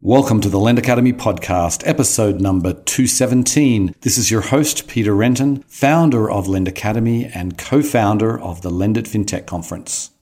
Welcome to the Lend Academy podcast, episode number 217. This is your host, Peter Renton, founder of Lend Academy and co founder of the Lend It FinTech Conference.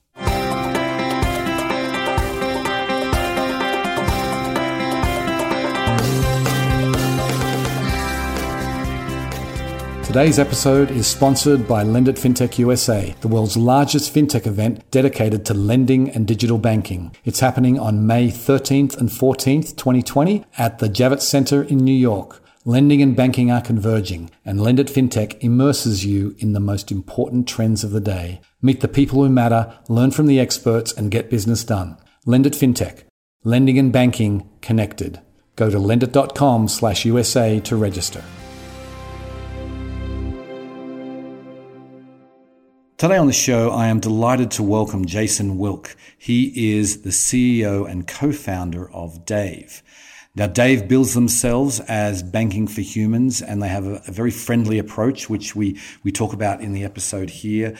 Today's episode is sponsored by Lendit FinTech USA, the world's largest fintech event dedicated to lending and digital banking. It's happening on May 13th and 14th, 2020 at the Javits Center in New York. Lending and banking are converging, and Lendit FinTech immerses you in the most important trends of the day. Meet the people who matter, learn from the experts, and get business done. Lendit FinTech. Lending and banking connected. Go to lendit.com slash USA to register. Today on the show, I am delighted to welcome Jason Wilk. He is the CEO and co-founder of Dave. Now, Dave bills themselves as banking for humans, and they have a, a very friendly approach, which we, we talk about in the episode here.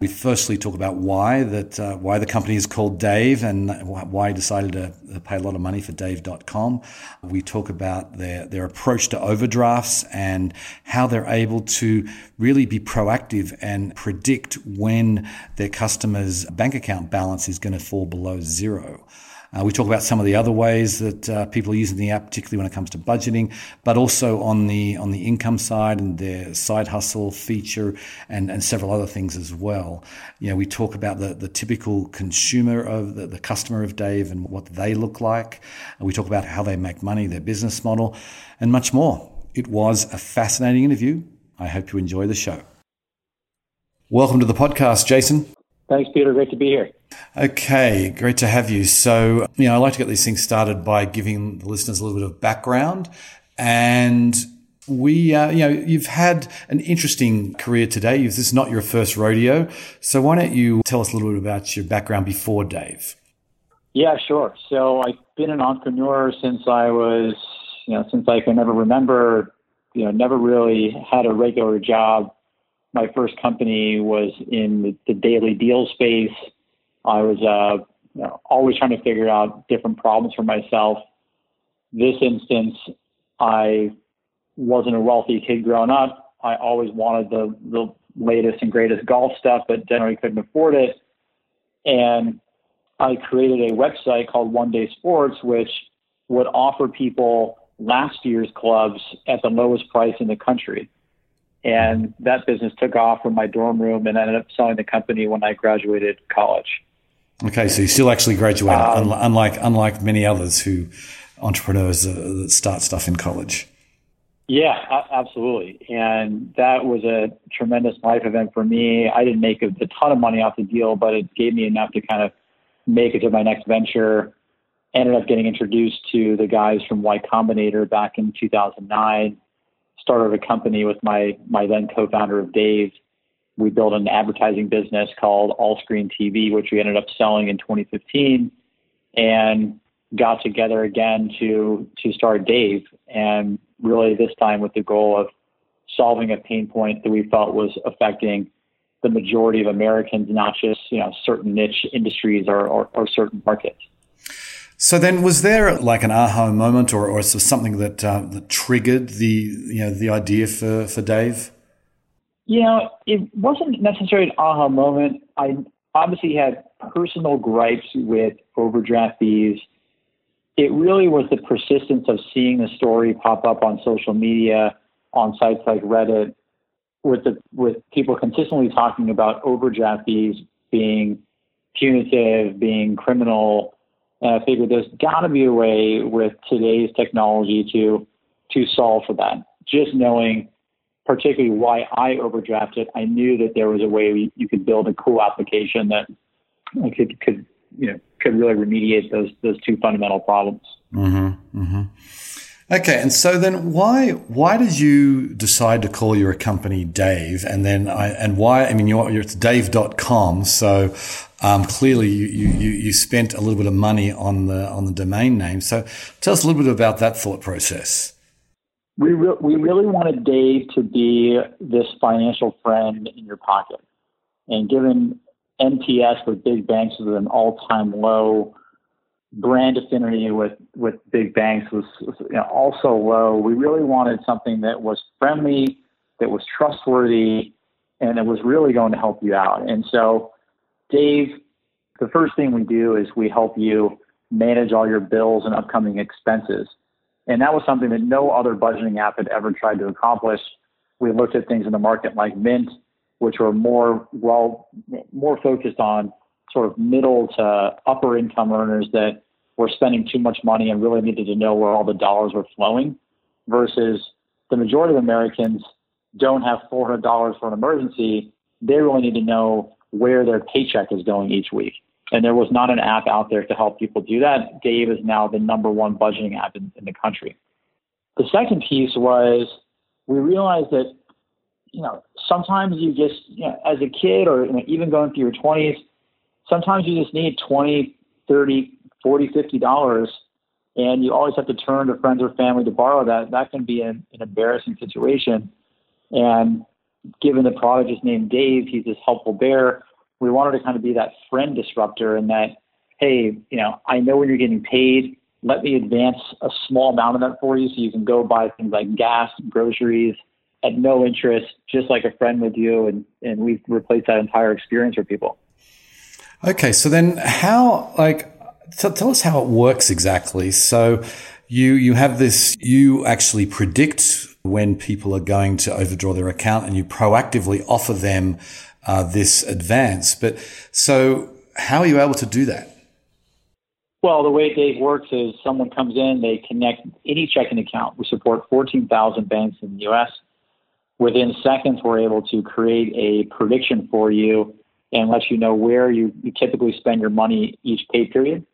We firstly talk about why that uh, why the company is called Dave and why he decided to pay a lot of money for Dave.com. We talk about their their approach to overdrafts and how they're able to really be proactive and predict when their customers' bank account balance is going to fall below zero. Uh, we talk about some of the other ways that uh, people are using the app, particularly when it comes to budgeting, but also on the on the income side and their side hustle feature and, and several other things as well. You know, we talk about the, the typical consumer of the, the customer of Dave and what they look like. And we talk about how they make money, their business model, and much more. It was a fascinating interview. I hope you enjoy the show. Welcome to the podcast, Jason. Thanks, Peter. Great to be here. Okay, great to have you. So, you know, I like to get these things started by giving the listeners a little bit of background. And we, uh, you know, you've had an interesting career today. This is not your first rodeo. So, why don't you tell us a little bit about your background before Dave? Yeah, sure. So, I've been an entrepreneur since I was, you know, since I can ever remember. You know, never really had a regular job my first company was in the daily deal space. I was uh, you know, always trying to figure out different problems for myself. This instance, I wasn't a wealthy kid growing up. I always wanted the, the latest and greatest golf stuff, but generally couldn't afford it. And I created a website called One Day Sports, which would offer people last year's clubs at the lowest price in the country. And that business took off from my dorm room and I ended up selling the company when I graduated college. Okay, so you still actually graduated, um, unlike unlike many others who entrepreneurs uh, that start stuff in college. Yeah, absolutely, and that was a tremendous life event for me. I didn't make a, a ton of money off the deal, but it gave me enough to kind of make it to my next venture. Ended up getting introduced to the guys from Y Combinator back in 2009 started a company with my my then co-founder of Dave. We built an advertising business called All Screen TV, which we ended up selling in 2015, and got together again to to start Dave, and really this time with the goal of solving a pain point that we felt was affecting the majority of Americans, not just you know certain niche industries or, or, or certain markets. So then, was there like an aha moment, or, or something that uh, that triggered the you know the idea for for Dave? You know, it wasn't necessarily an aha moment. I obviously had personal gripes with overdraft fees. It really was the persistence of seeing the story pop up on social media, on sites like Reddit, with the with people consistently talking about overdraft fees being punitive, being criminal and I figured there's got to be a way with today's technology to to solve for that. Just knowing, particularly why I overdrafted, I knew that there was a way you could build a cool application that could could you know could really remediate those those two fundamental problems. Mm-hmm, mm-hmm. Okay, and so then why why did you decide to call your company Dave, and then I and why? I mean, you're, you're it's Dave.com, so um, clearly, you, you, you spent a little bit of money on the on the domain name. So, tell us a little bit about that thought process. We re- we really wanted Dave to be this financial friend in your pocket, and given NPS with big banks is an all time low, brand affinity with with big banks was, was you know, also low. We really wanted something that was friendly, that was trustworthy, and it was really going to help you out. And so, Dave, the first thing we do is we help you manage all your bills and upcoming expenses. And that was something that no other budgeting app had ever tried to accomplish. We looked at things in the market like Mint, which were more well more focused on sort of middle to upper income earners that were spending too much money and really needed to know where all the dollars were flowing versus the majority of Americans don't have $400 for an emergency. They really need to know where their paycheck is going each week. And there was not an app out there to help people do that. Dave is now the number one budgeting app in, in the country. The second piece was we realized that, you know, sometimes you just, you know, as a kid or you know, even going through your 20s, sometimes you just need 20, 30, 40, 50 dollars and you always have to turn to friends or family to borrow that. That can be an, an embarrassing situation. And given the product is named Dave, he's this helpful bear. We wanted to kind of be that friend disruptor and that, hey, you know, I know when you're getting paid, let me advance a small amount of that for you so you can go buy things like gas, groceries at no interest, just like a friend would do. And, and we've replaced that entire experience for people. Okay, so then how like tell us how it works exactly. So you you have this you actually predict when people are going to overdraw their account and you proactively offer them uh, this advance. But so how are you able to do that? Well, the way Dave works is someone comes in, they connect any checking account. We support 14,000 banks in the U.S. Within seconds, we're able to create a prediction for you and let you know where you, you typically spend your money each pay period.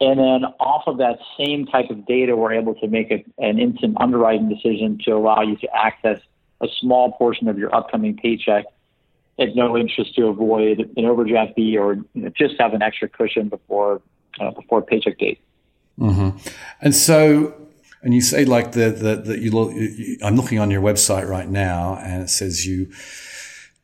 And then off of that same type of data, we're able to make a, an instant underwriting decision to allow you to access a small portion of your upcoming paycheck at no interest to avoid an overdraft fee or just have an extra cushion before uh, before paycheck date. Mm-hmm. And so, and you say like the, the, the you look, you, I'm looking on your website right now and it says you,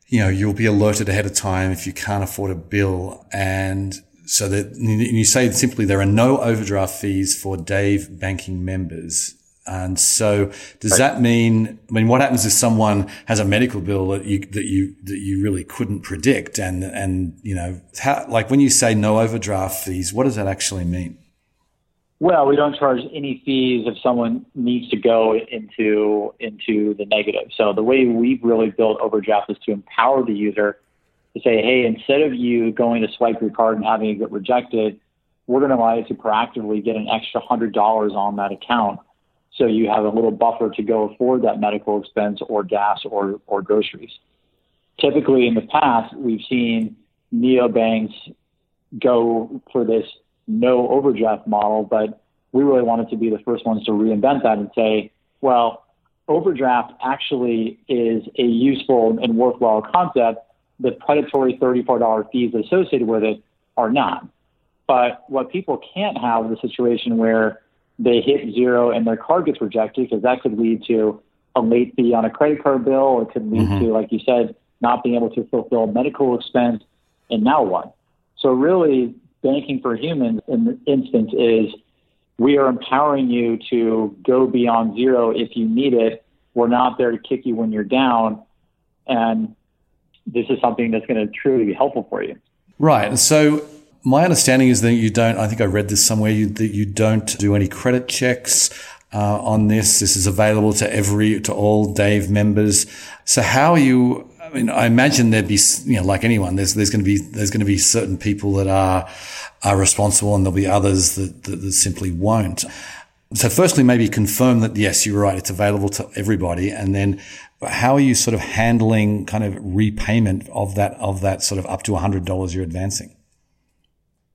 you know, you'll be alerted ahead of time if you can't afford a bill. And so that you say simply there are no overdraft fees for Dave banking members. And so does right. that mean, I mean, what happens if someone has a medical bill that you, that you, that you really couldn't predict? And, and, you know, how, like when you say no overdraft fees, what does that actually mean? Well, we don't charge any fees if someone needs to go into into the negative. So the way we've really built overdraft is to empower the user to say, hey, instead of you going to swipe your card and having it get rejected, we're going to allow you to proactively get an extra hundred dollars on that account, so you have a little buffer to go afford that medical expense or gas or or groceries. Typically, in the past, we've seen neobanks go for this no overdraft model, but we really wanted to be the first ones to reinvent that and say, well, overdraft actually is a useful and worthwhile concept. The predatory $34 fees associated with it are not. But what people can't have is a situation where they hit zero and their card gets rejected because that could lead to a late fee on a credit card bill. Or It could lead mm-hmm. to, like you said, not being able to fulfill a medical expense. And now what? So really, banking for humans in the instance is we are empowering you to go beyond zero if you need it. We're not there to kick you when you're down. And this is something that's going to truly be helpful for you. Right. And so my understanding is that you don't, I think I read this somewhere, you, that you don't do any credit checks. Uh, on this, this is available to every, to all Dave members. So how are you, I mean, I imagine there'd be, you know, like anyone, there's, there's going to be, there's going to be certain people that are, are responsible and there'll be others that, that, that simply won't. So firstly, maybe confirm that yes, you're right. It's available to everybody. And then how are you sort of handling kind of repayment of that, of that sort of up to $100 you're advancing?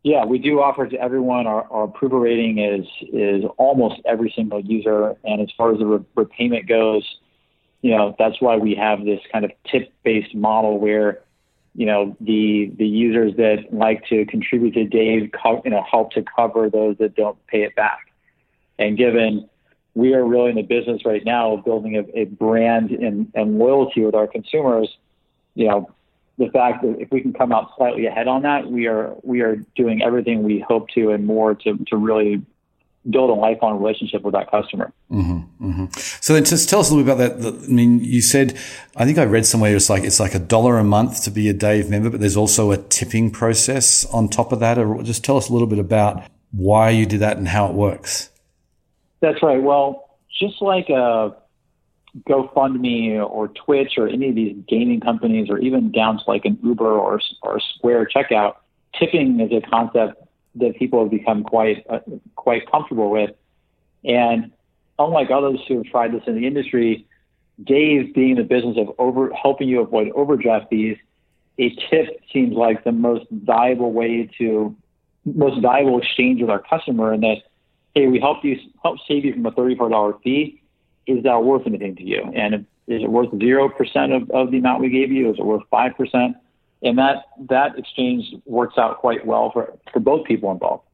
Yeah, we do offer to everyone. Our, our approval rating is is almost every single user, and as far as the re- repayment goes, you know that's why we have this kind of tip based model where you know the the users that like to contribute to Dave, co- you know, help to cover those that don't pay it back. And given we are really in the business right now of building a, a brand and, and loyalty with our consumers, you know, the fact that if we can come out slightly ahead on that, we are we are doing everything we hope to and more to to really build a lifelong relationship with that customer. Mm-hmm, mm-hmm. So then, just tell us a little bit about that. I mean, you said I think I read somewhere it's like it's like a dollar a month to be a Dave member, but there's also a tipping process on top of that. Or just tell us a little bit about why you did that and how it works. That's right. Well, just like a GoFundMe or Twitch or any of these gaming companies, or even down to like an Uber or or Square checkout, tipping is a concept that people have become quite uh, quite comfortable with. And unlike others who have tried this in the industry, Dave being the business of over helping you avoid overdraft fees, a tip seems like the most valuable way to most valuable exchange with our customer and that hey, we help you help save you from a thirty-four dollar fee. Is that worth anything to you? And is it worth zero percent of, of the amount we gave you? Is it worth five percent? and that that exchange works out quite well for for both people involved.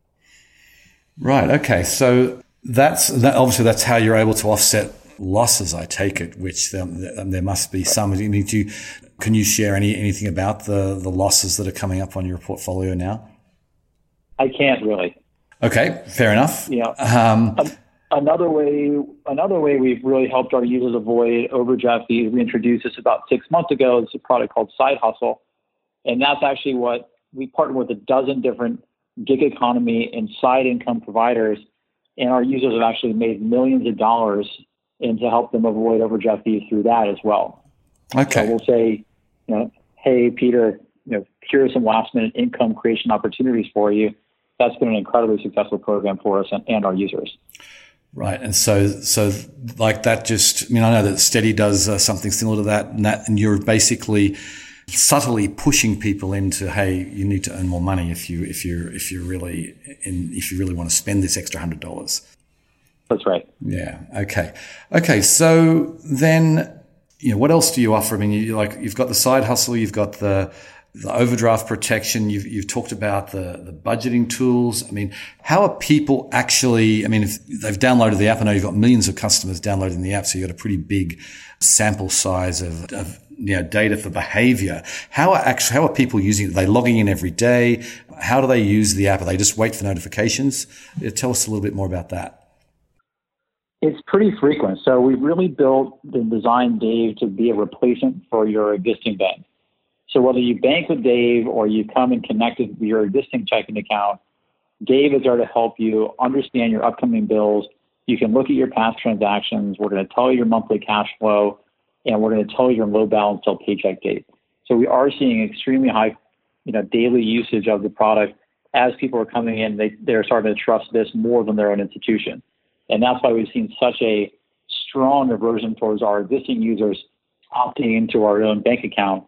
Right. Okay. So that's that. Obviously, that's how you're able to offset losses. I take it, which um, there must be some. You need to. Can you share any anything about the the losses that are coming up on your portfolio now? I can't really. Okay, fair enough. Yeah. Um, another way, another way we've really helped our users avoid overdraft fees. We introduced this about six months ago. It's a product called Side Hustle, and that's actually what we partner with a dozen different gig economy and side income providers. And our users have actually made millions of dollars and to help them avoid overdraft fees through that as well. Okay. So we'll say, you know, hey, Peter, you know, here are some last minute income creation opportunities for you. That's been an incredibly successful program for us and, and our users. Right, and so so like that. Just I mean, I know that Steady does uh, something similar to that, and, that, and you're basically subtly pushing people into, hey, you need to earn more money if you if you if you really in, if you really want to spend this extra hundred dollars. That's right. Yeah. Okay. Okay. So then, you know, what else do you offer? I mean, you like you've got the side hustle, you've got the the overdraft protection. You've, you've talked about the, the budgeting tools. I mean, how are people actually, I mean, if they've downloaded the app, I know you've got millions of customers downloading the app, so you've got a pretty big sample size of, of you know, data for behavior. How are actually, how are people using it? Are they logging in every day? How do they use the app? Are they just wait for notifications? Tell us a little bit more about that. It's pretty frequent. So we've really built the design Dave to be a replacement for your existing bank. So whether you bank with Dave or you come and connect with your existing checking account, Dave is there to help you understand your upcoming bills. You can look at your past transactions. We're going to tell you your monthly cash flow and we're going to tell you your low balance till paycheck date. So we are seeing extremely high, you know, daily usage of the product as people are coming in. They they're starting to trust this more than their own institution, and that's why we've seen such a strong aversion towards our existing users opting into our own bank account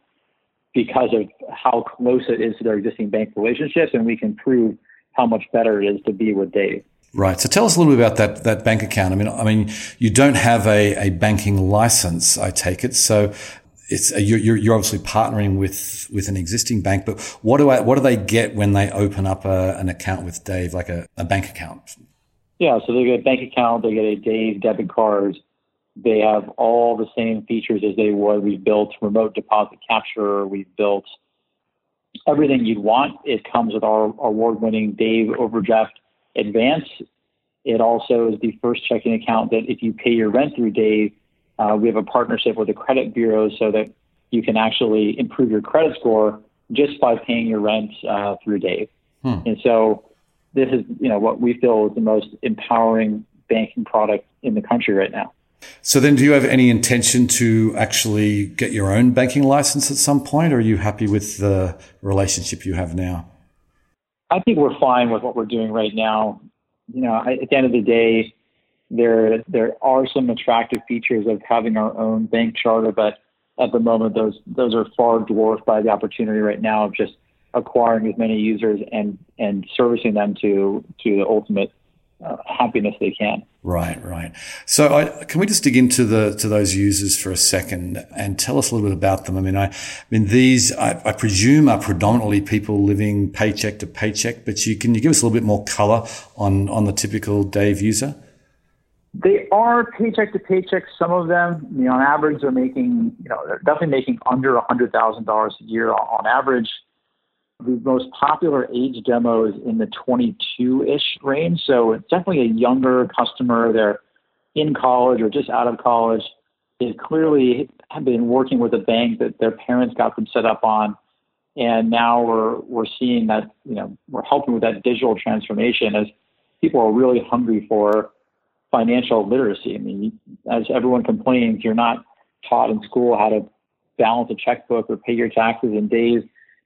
because of how close it is to their existing bank relationships, and we can prove how much better it is to be with Dave. Right. So tell us a little bit about that that bank account. I mean, I mean, you don't have a, a banking license, I take it. So it's uh, you're, you're obviously partnering with with an existing bank, but what do I what do they get when they open up a, an account with Dave, like a, a bank account? Yeah, so they get a bank account, they get a Dave debit card, they have all the same features as they would. We've built remote deposit capture, we've built everything you'd want. It comes with our award winning Dave overdraft advance. It also is the first checking account that if you pay your rent through Dave, uh, we have a partnership with the credit bureau so that you can actually improve your credit score just by paying your rent uh, through Dave. Hmm. And so this is, you know, what we feel is the most empowering banking product in the country right now. So then do you have any intention to actually get your own banking license at some point or are you happy with the relationship you have now? I think we're fine with what we're doing right now. You know, at the end of the day, there there are some attractive features of having our own bank charter, but at the moment, those those are far dwarfed by the opportunity right now of just acquiring as many users and and servicing them to to the ultimate uh, happiness they can. Right, right. So, I, can we just dig into the to those users for a second and tell us a little bit about them? I mean, I, I mean these I, I, presume are predominantly people living paycheck to paycheck, but you can you give us a little bit more color on on the typical Dave user? They are paycheck to paycheck. Some of them, you know, on average, they're making, you know, they're definitely making under a hundred thousand dollars a year on average. The most popular age demo is in the 22-ish range, so it's definitely a younger customer. They're in college or just out of college. They clearly have been working with a bank that their parents got them set up on, and now we're we're seeing that you know we're helping with that digital transformation as people are really hungry for financial literacy. I mean, as everyone complains, you're not taught in school how to balance a checkbook or pay your taxes in days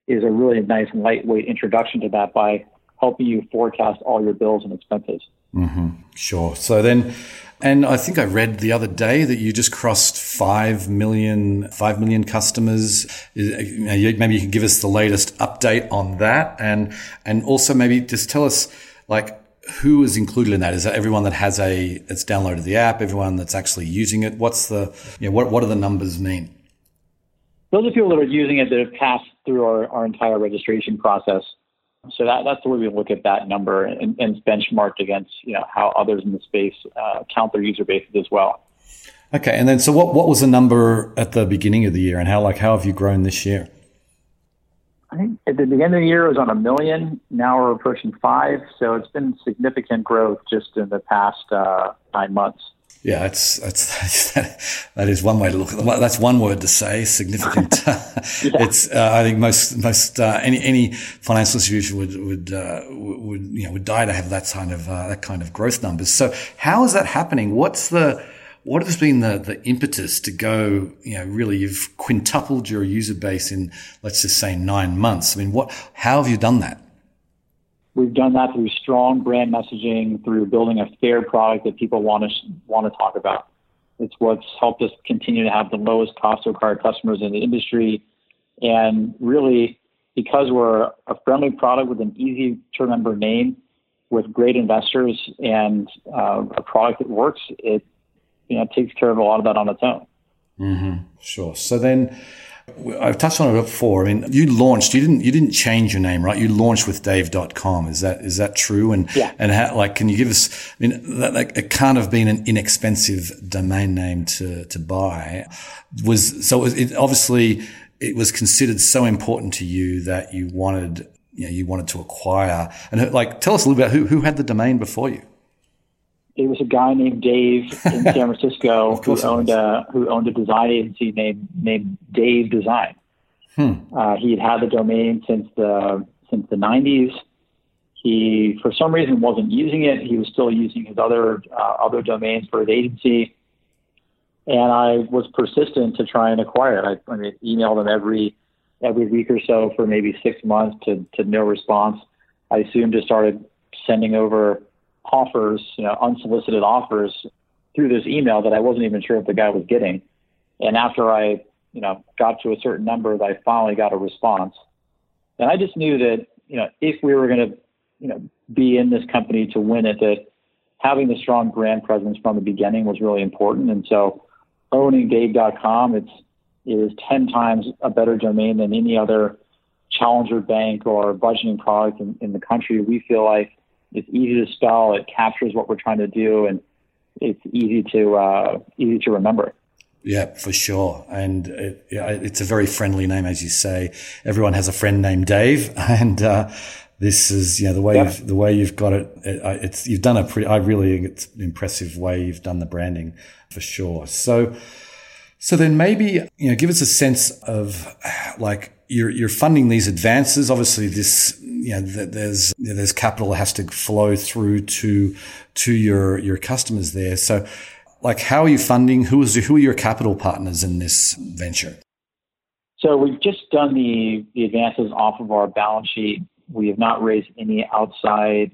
is a really nice lightweight introduction to that by helping you forecast all your bills and expenses. Mm-hmm. Sure. So then, and I think I read the other day that you just crossed 5 million, 5 million customers. Maybe you can give us the latest update on that. And, and also maybe just tell us like who is included in that? Is that everyone that has a that's downloaded the app, everyone that's actually using it? What's the you know, what what do the numbers mean? Those are people that are using it that have passed through our, our entire registration process. So that that's the way we look at that number and, and it's benchmarked against you know how others in the space uh, count their user bases as well. Okay, and then so what what was the number at the beginning of the year, and how like how have you grown this year? I think at the beginning of the year it was on a million. Now we're approaching five. So it's been significant growth just in the past uh, nine months. Yeah, that's, that's, that is one way to look at it. That's one word to say significant. yeah. It's, uh, I think most, most, uh, any, any financial institution would, would, uh, would, you know, would die to have that kind of, uh, that kind of growth numbers. So how is that happening? What's the, what has been the, the impetus to go, you know, really you've quintupled your user base in, let's just say nine months. I mean, what, how have you done that? We've done that through strong brand messaging, through building a fair product that people want to, want to talk about. It's what's helped us continue to have the lowest cost to acquire customers in the industry. And really, because we're a friendly product with an easy to remember name, with great investors and uh, a product that works, it you know takes care of a lot of that on its own. Mm-hmm. Sure. So then. I've touched on it before. I mean, you launched, you didn't, you didn't change your name, right? You launched with dave.com. Is that, is that true? And, yeah. and how, like, can you give us, I mean, that, that, it can't have been an inexpensive domain name to, to buy. Was, so it obviously, it was considered so important to you that you wanted, you know, you wanted to acquire and like, tell us a little bit who, who had the domain before you? It was a guy named Dave in San Francisco who owned a who owned a design agency named named Dave Design. Hmm. Uh, he had had the domain since the since the 90s. He, for some reason, wasn't using it. He was still using his other uh, other domains for his agency, and I was persistent to try and acquire it. I, I mean, emailed him every every week or so for maybe six months to to no response. I soon just started sending over offers, you know, unsolicited offers through this email that I wasn't even sure if the guy was getting. And after I, you know, got to a certain number, I finally got a response. And I just knew that, you know, if we were going to, you know, be in this company to win it, that having the strong brand presence from the beginning was really important. And so owning Dave.com, it's, it is 10 times a better domain than any other challenger bank or budgeting product in, in the country. We feel like it's easy to spell. It captures what we're trying to do, and it's easy to uh, easy to remember. Yeah, for sure. And it, it's a very friendly name, as you say. Everyone has a friend named Dave, and uh, this is you know the way yep. you've, the way you've got it. It's you've done a pretty. I really think it's an impressive way you've done the branding for sure. So. So then maybe, you know, give us a sense of like you're, you're funding these advances. Obviously this, you know, there's, there's capital that has to flow through to, to your, your customers there. So like how are you funding? Who is, who are your capital partners in this venture? So we've just done the, the advances off of our balance sheet. We have not raised any outside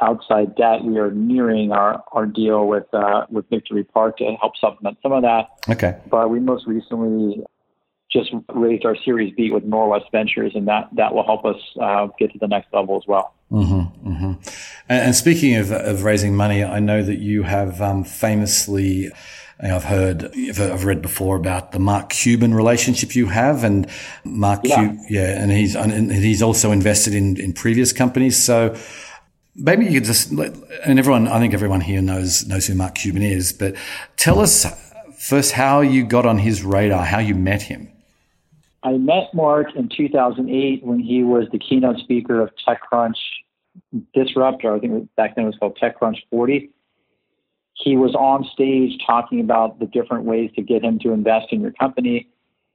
outside debt. We are nearing our, our deal with uh, with Victory Park to help supplement some of that. Okay. But we most recently just raised our Series B with Norwest Ventures, and that that will help us uh, get to the next level as well. Mm-hmm, mm-hmm. And, and, speaking of, of raising money, I know that you have um, famously. I've heard, I've read before about the Mark Cuban relationship you have, and Mark, yeah, Cub- yeah and he's and he's also invested in in previous companies. So, maybe you could just, and everyone, I think everyone here knows, knows who Mark Cuban is, but tell us first how you got on his radar, how you met him. I met Mark in 2008 when he was the keynote speaker of TechCrunch Disruptor. I think back then it was called TechCrunch 40. He was on stage talking about the different ways to get him to invest in your company.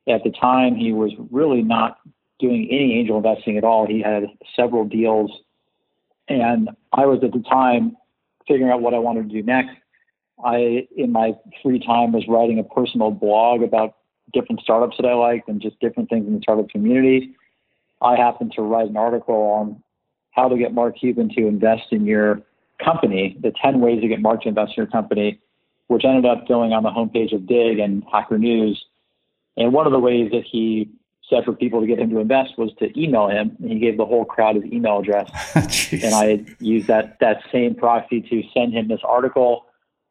At the time, he was really not doing any angel investing at all. He had several deals. And I was at the time figuring out what I wanted to do next. I, in my free time, was writing a personal blog about different startups that I liked and just different things in the startup community. I happened to write an article on how to get Mark Cuban to invest in your company, the 10 ways to get Mark to invest in your company, which ended up going on the homepage of Digg and Hacker News. And one of the ways that he said for people to get him to invest was to email him. And he gave the whole crowd his email address. and I used that, that same proxy to send him this article.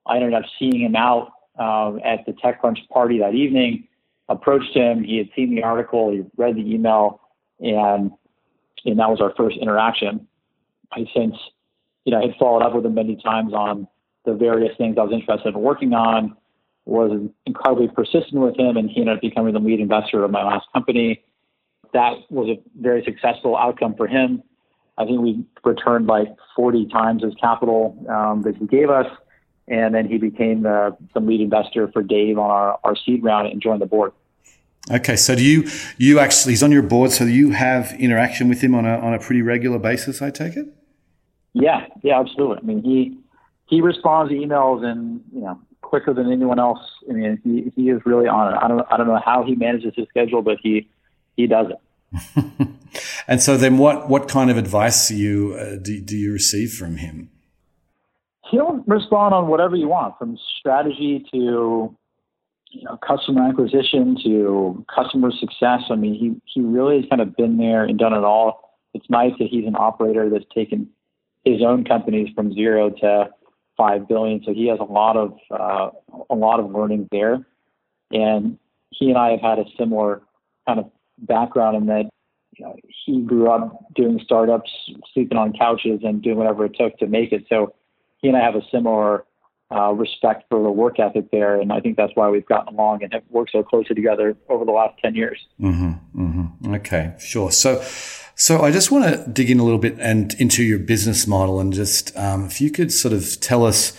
I ended up seeing him out uh, at the TechCrunch party that evening, approached him. He had seen the article, he read the email, and, and that was our first interaction. I since, you know, I had followed up with him many times on the various things I was interested in working on was incredibly persistent with him, and he ended up becoming the lead investor of my last company. That was a very successful outcome for him. I think we returned like 40 times his capital um, that he gave us, and then he became the, the lead investor for Dave on our, our seed round and joined the board. Okay, so do you you actually he's on your board, so you have interaction with him on a on a pretty regular basis? I take it. Yeah, yeah, absolutely. I mean, he he responds to emails and you know quicker than anyone else. I mean, he, he is really on it. I don't I don't know how he manages his schedule, but he he does it. and so then, what what kind of advice do you uh, do, do you receive from him? He'll respond on whatever you want, from strategy to you know customer acquisition to customer success. I mean, he he really has kind of been there and done it all. It's nice that he's an operator that's taken his own companies from zero to five billion. So he has a lot of uh, a lot of learning there, and he and I have had a similar kind of background in that you know, he grew up doing startups, sleeping on couches, and doing whatever it took to make it. So he and I have a similar uh, respect for the work ethic there, and I think that's why we've gotten along and have worked so closely together over the last ten years. Mm-hmm, mm-hmm. Okay, sure. So so I just want to dig in a little bit and into your business model and just um, if you could sort of tell us,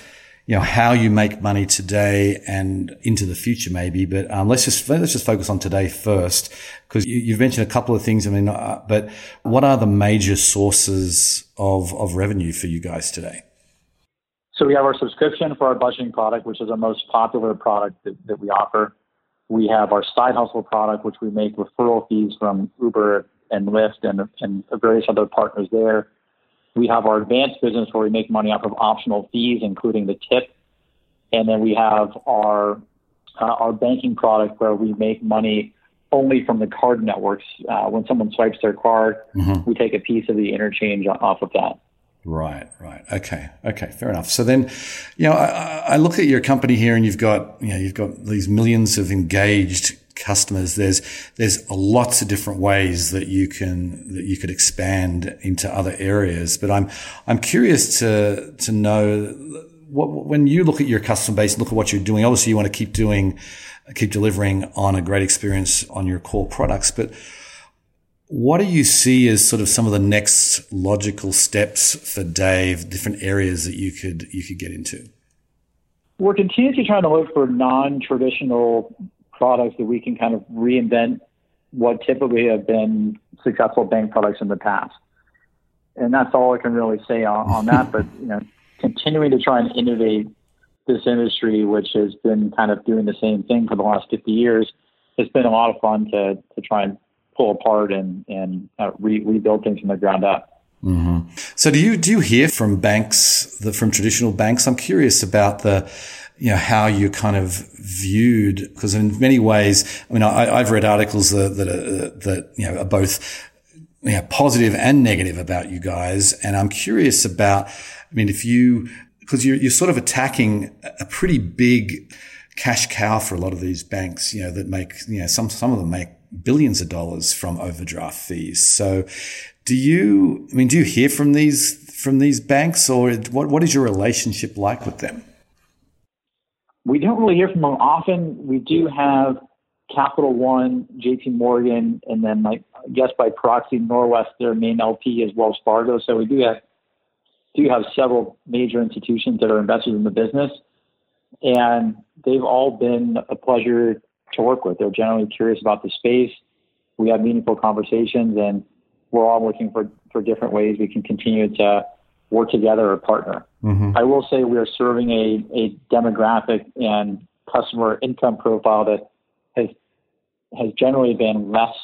you know, how you make money today and into the future maybe. But um, let's just let's just focus on today first because you, have mentioned a couple of things. I mean, uh, but what are the major sources of of revenue for you guys today? So we have our subscription for our budgeting product, which is our most popular product that, that we offer. We have our side hustle product, which we make referral fees from Uber and Lyft and, and various other partners there. We have our advanced business where we make money off of optional fees, including the tip. And then we have our uh, our banking product where we make money only from the card networks. Uh, when someone swipes their card, mm-hmm. we take a piece of the interchange off of that. Right, right. Okay, okay, fair enough. So then, you know, I, I, look at your company here, and you've got, you know, you've got these millions of engaged customers. There's there's lots of different ways that you can that you could expand into other areas. But I'm I'm curious to to know what when you look at your customer base look at what you're doing. Obviously, you want to keep doing keep delivering on a great experience on your core products, but what do you see as sort of some of the next logical steps for Dave, different areas that you could you could get into? We're continuously trying to look for non-traditional products that we can kind of reinvent what typically have been successful bank products in the past. And that's all I can really say on, on that. But you know, continuing to try and innovate this industry, which has been kind of doing the same thing for the last 50 years, has been a lot of fun to to try and pull apart and and uh, re- rebuild things from the ground up. Mm-hmm. So do you do you hear from banks, the, from traditional banks? I'm curious about the you know, how you're kind of viewed. Because in many ways, I mean, I, have read articles that, that, are, that, you know, are both, you know, positive and negative about you guys. And I'm curious about, I mean, if you, because you're, you're sort of attacking a pretty big cash cow for a lot of these banks, you know, that make, you know, some, some of them make billions of dollars from overdraft fees. So do you, I mean, do you hear from these from these banks, or what, what is your relationship like with them? We don't really hear from them often. We do have Capital One, JP Morgan, and then I guess by proxy Norwest, their main LP is Wells Fargo. So we do have do have several major institutions that are investors in the business, and they've all been a pleasure to work with. They're generally curious about the space. We have meaningful conversations, and we're all looking for, for different ways we can continue to work together or partner. Mm-hmm. I will say we are serving a, a demographic and customer income profile that has has generally been less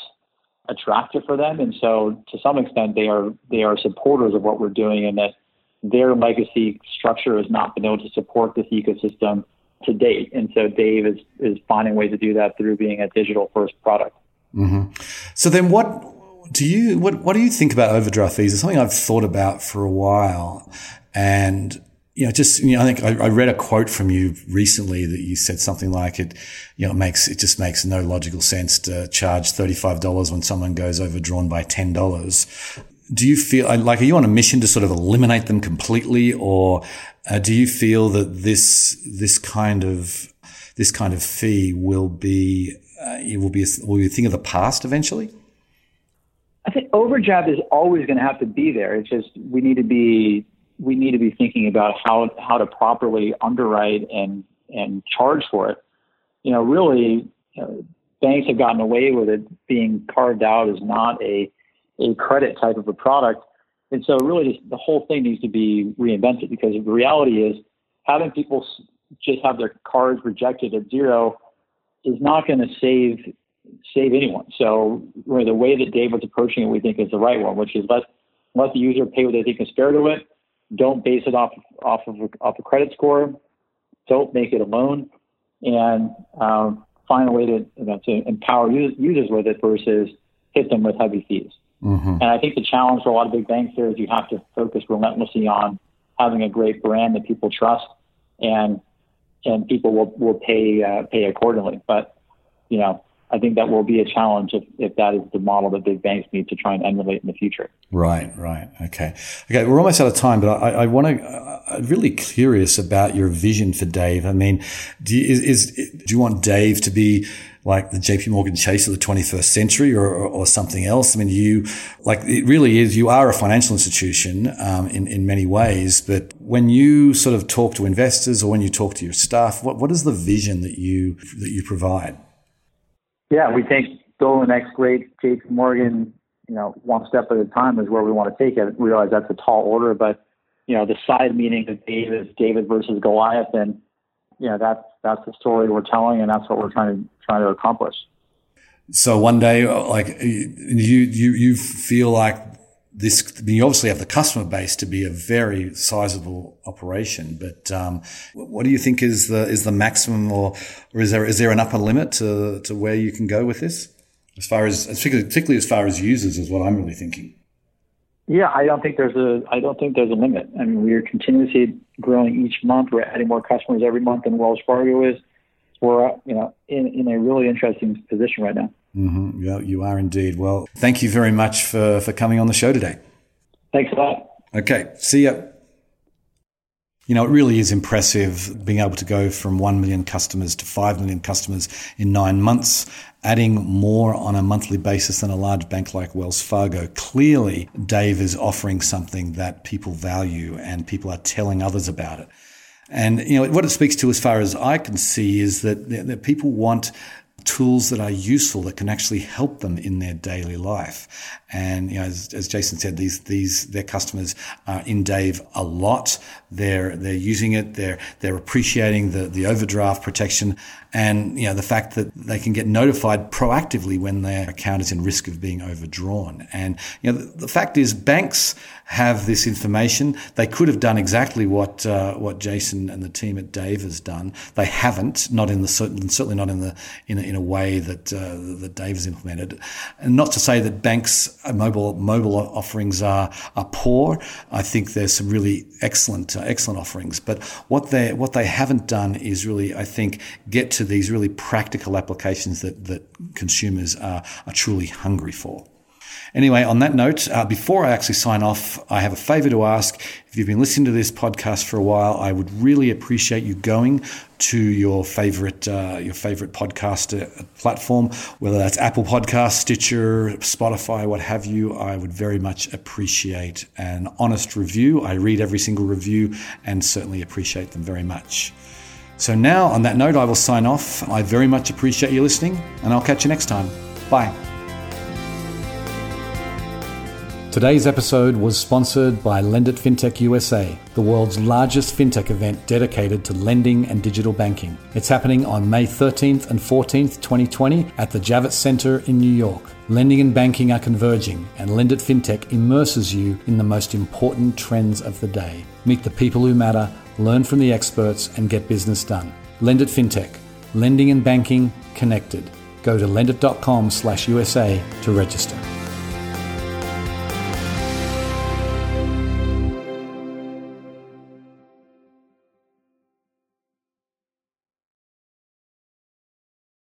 attractive for them, and so to some extent they are they are supporters of what we're doing, and that their legacy structure has not been able to support this ecosystem to date. And so Dave is, is finding ways to do that through being a digital first product. Mm-hmm. So then what do you, what, what do you think about overdraft fees? It's something I've thought about for a while. And, you know, just, you know, I think I, I, read a quote from you recently that you said something like it, you know, it makes, it just makes no logical sense to charge $35 when someone goes overdrawn by $10 do you feel like are you on a mission to sort of eliminate them completely, or uh, do you feel that this this kind of this kind of fee will be uh, it will be a, will be a thing of the past eventually? I think overdraft is always going to have to be there. It's just we need to be we need to be thinking about how how to properly underwrite and and charge for it. You know, really, you know, banks have gotten away with it being carved out as not a a credit type of a product. And so really just the whole thing needs to be reinvented because the reality is having people just have their cards rejected at zero is not going to save save anyone. So really the way that Dave was approaching it, we think is the right one, which is let let the user pay what they think is fair to it. Don't base it off off of off a credit score. Don't make it a loan, and um, find a way to you know, to empower users with it versus hit them with heavy fees. Mm-hmm. And I think the challenge for a lot of big banks there is you have to focus relentlessly on having a great brand that people trust, and and people will will pay uh, pay accordingly. But you know, I think that will be a challenge if, if that is the model that big banks need to try and emulate in the future. Right, right. Okay. Okay, we're almost out of time, but I, I want to, I'm really curious about your vision for Dave. I mean, do you, is, is, do you want Dave to be like the JP Morgan Chase of the 21st century or, or, or something else? I mean, you, like, it really is, you are a financial institution, um, in, in many ways, but when you sort of talk to investors or when you talk to your staff, what, what is the vision that you, that you provide? Yeah, we think building the next great JP Morgan, you know, one step at a time is where we want to take it. We realize that's a tall order, but you know, the side meeting of David, David versus Goliath, and you know, that's that's the story we're telling, and that's what we're trying to trying to accomplish. So one day, like you, you, you feel like this, you obviously have the customer base to be a very sizable operation, but um, what do you think is the is the maximum, or, or is there is there an upper limit to, to where you can go with this, as far as particularly, particularly as far as users is what I'm really thinking. Yeah, I don't think there's a I don't think there's a limit. I mean, we are continuously growing each month. We're adding more customers every month than Wells Fargo is. We're you know in in a really interesting position right now. Mm-hmm. Yeah, you are indeed. Well, thank you very much for, for coming on the show today. Thanks a lot. Okay, see ya. You know, it really is impressive being able to go from 1 million customers to 5 million customers in nine months, adding more on a monthly basis than a large bank like Wells Fargo. Clearly, Dave is offering something that people value and people are telling others about it. And, you know, what it speaks to as far as I can see is that, that people want tools that are useful that can actually help them in their daily life. And, you know, as, as Jason said, these, these, their customers are in Dave a lot. They're, they're using it. They're, they're appreciating the, the overdraft protection and, you know, the fact that they can get notified proactively when their account is in risk of being overdrawn. And, you know, the, the fact is banks have this information. They could have done exactly what, uh, what Jason and the team at Dave has done. They haven't, not in the, certainly not in the, in a, in a way that, uh, that Dave has implemented. And not to say that banks uh, mobile mobile offerings are are poor. I think there's some really excellent uh, excellent offerings, but what they what they haven't done is really I think get to these really practical applications that that consumers are are truly hungry for. Anyway, on that note, uh, before I actually sign off, I have a favor to ask. If you've been listening to this podcast for a while, I would really appreciate you going to your favorite uh, your favorite podcast uh, platform, whether that's Apple Podcast, Stitcher, Spotify, what have you. I would very much appreciate an honest review. I read every single review and certainly appreciate them very much. So now, on that note, I will sign off. I very much appreciate you listening, and I'll catch you next time. Bye. Today's episode was sponsored by Lendit FinTech USA, the world's largest fintech event dedicated to lending and digital banking. It's happening on May 13th and 14th, 2020 at the Javits Center in New York. Lending and banking are converging, and Lendit FinTech immerses you in the most important trends of the day. Meet the people who matter, learn from the experts, and get business done. Lendit FinTech, lending and banking connected. Go to lendit.com/usa to register.